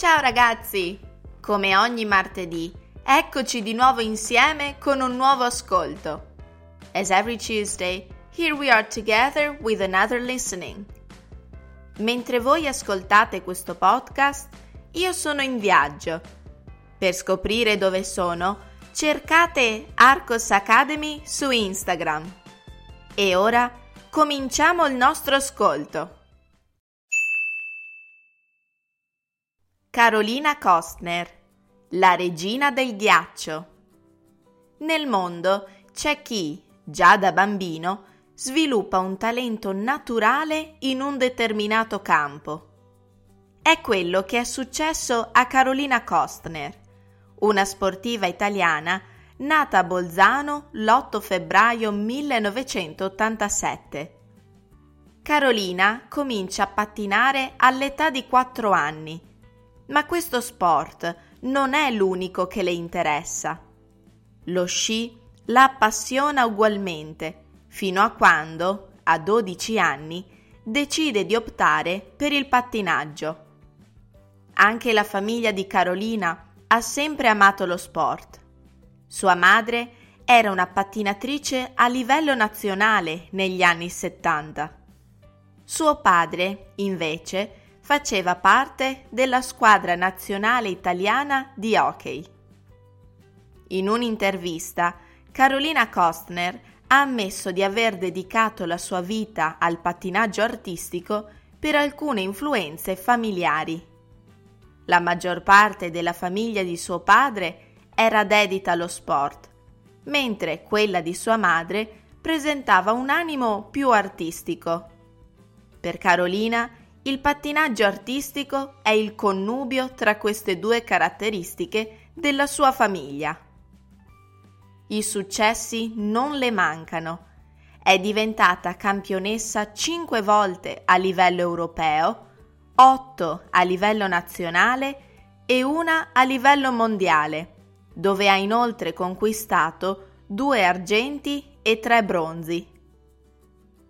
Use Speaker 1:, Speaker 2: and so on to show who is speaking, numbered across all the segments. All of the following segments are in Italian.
Speaker 1: Ciao ragazzi! Come ogni martedì, eccoci di nuovo insieme con un nuovo ascolto. As every Tuesday, here we are together with another listening. Mentre voi ascoltate questo podcast, io sono in viaggio. Per scoprire dove sono, cercate Arcos Academy su Instagram. E ora cominciamo il nostro ascolto. Carolina Kostner, la regina del ghiaccio. Nel mondo c'è chi, già da bambino, sviluppa un talento naturale in un determinato campo. È quello che è successo a Carolina Kostner, una sportiva italiana nata a Bolzano l'8 febbraio 1987. Carolina comincia a pattinare all'età di 4 anni ma questo sport non è l'unico che le interessa. Lo sci la appassiona ugualmente, fino a quando, a 12 anni, decide di optare per il pattinaggio. Anche la famiglia di Carolina ha sempre amato lo sport. Sua madre era una pattinatrice a livello nazionale negli anni 70. Suo padre, invece, faceva parte della squadra nazionale italiana di hockey. In un'intervista, Carolina Kostner ha ammesso di aver dedicato la sua vita al pattinaggio artistico per alcune influenze familiari. La maggior parte della famiglia di suo padre era dedita allo sport, mentre quella di sua madre presentava un animo più artistico. Per Carolina il pattinaggio artistico è il connubio tra queste due caratteristiche della sua famiglia. I successi non le mancano. È diventata campionessa cinque volte a livello europeo, otto a livello nazionale e una a livello mondiale, dove ha inoltre conquistato due argenti e tre bronzi.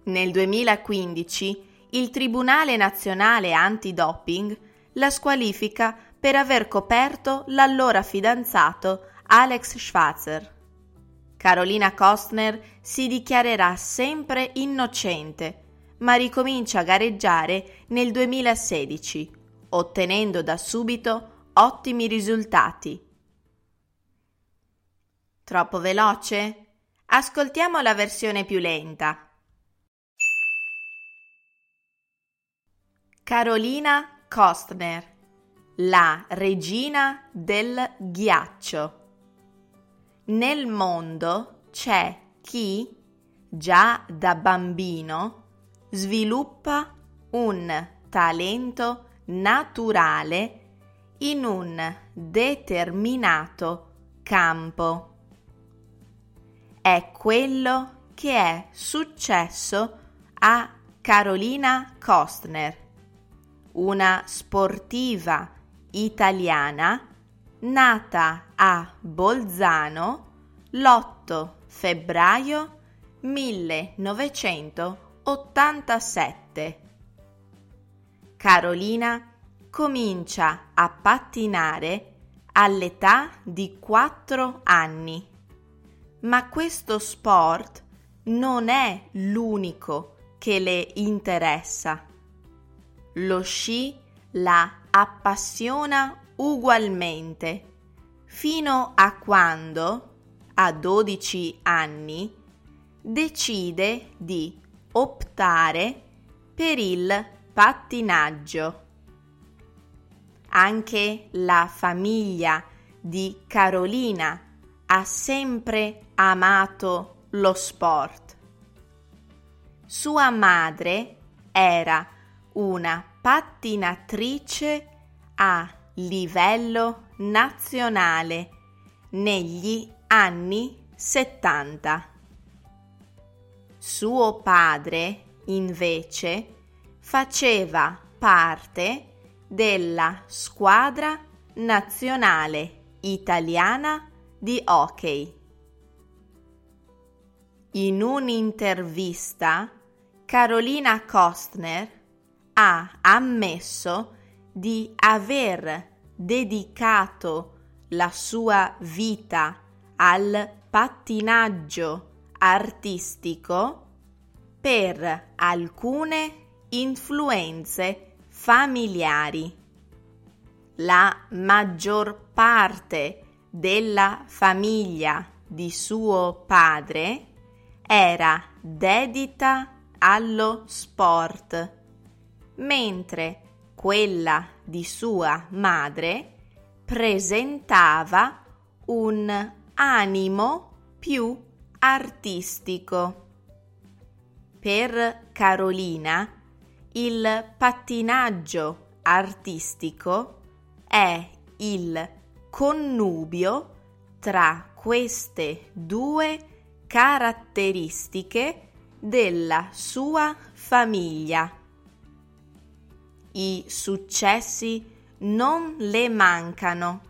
Speaker 1: Nel 2015 il Tribunale nazionale antidoping la squalifica per aver coperto l'allora fidanzato Alex Schwarzer. Carolina Kostner si dichiarerà sempre innocente, ma ricomincia a gareggiare nel 2016, ottenendo da subito ottimi risultati. Troppo veloce? Ascoltiamo la versione più lenta. Carolina Kostner, la regina del ghiaccio. Nel mondo c'è chi, già da bambino, sviluppa un talento naturale in un determinato campo. È quello che è successo a Carolina Kostner una sportiva italiana nata a Bolzano l'8 febbraio 1987. Carolina comincia a pattinare all'età di 4 anni. Ma questo sport non è l'unico che le interessa. Lo sci la appassiona ugualmente fino a quando, a 12 anni, decide di optare per il pattinaggio. Anche la famiglia di Carolina ha sempre amato lo sport. Sua madre era una pattinatrice a livello nazionale negli anni 70. Suo padre, invece, faceva parte della squadra nazionale italiana di hockey. In un'intervista, Carolina Kostner ha ammesso di aver dedicato la sua vita al pattinaggio artistico per alcune influenze familiari. La maggior parte della famiglia di suo padre era dedita allo sport, mentre quella di sua madre presentava un animo più artistico. Per Carolina il pattinaggio artistico è il connubio tra queste due caratteristiche della sua famiglia. I successi non le mancano.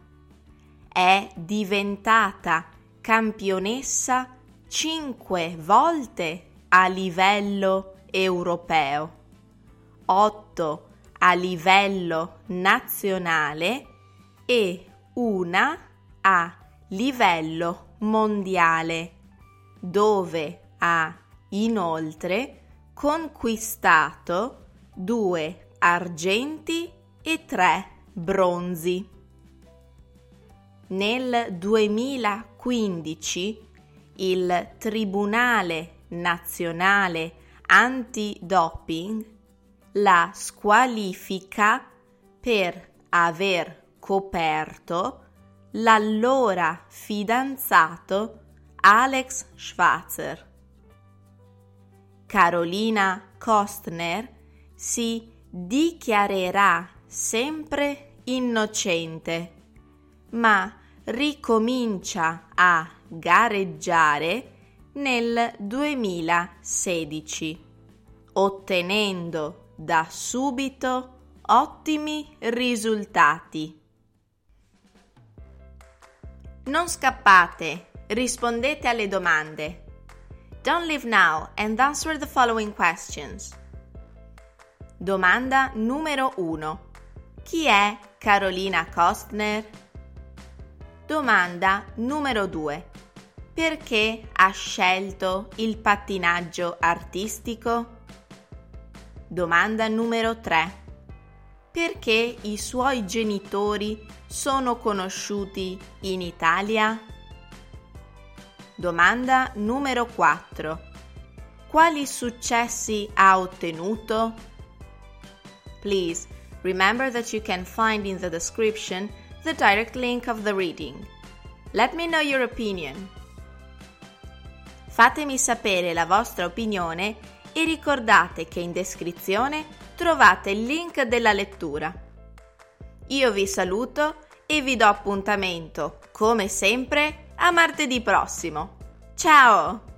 Speaker 1: È diventata campionessa cinque volte a livello europeo, otto a livello nazionale e una a livello mondiale, dove ha inoltre conquistato due argenti e tre bronzi. Nel 2015 il Tribunale Nazionale Antidoping la squalifica per aver coperto l'allora fidanzato Alex Schwarzer. Carolina Kostner si dichiarerà sempre innocente, ma ricomincia a gareggiare nel 2016, ottenendo da subito ottimi risultati. Non scappate, rispondete alle domande. Don't leave now and answer the following questions. Domanda numero 1. Chi è Carolina Kostner? Domanda numero 2. Perché ha scelto il pattinaggio artistico? Domanda numero 3. Perché i suoi genitori sono conosciuti in Italia? Domanda numero 4. Quali successi ha ottenuto? Please remember that you can find in the description the direct link of the reading. Let me know your opinion. Fatemi sapere la vostra opinione e ricordate che in descrizione trovate il link della lettura. Io vi saluto e vi do appuntamento, come sempre, a martedì prossimo. Ciao!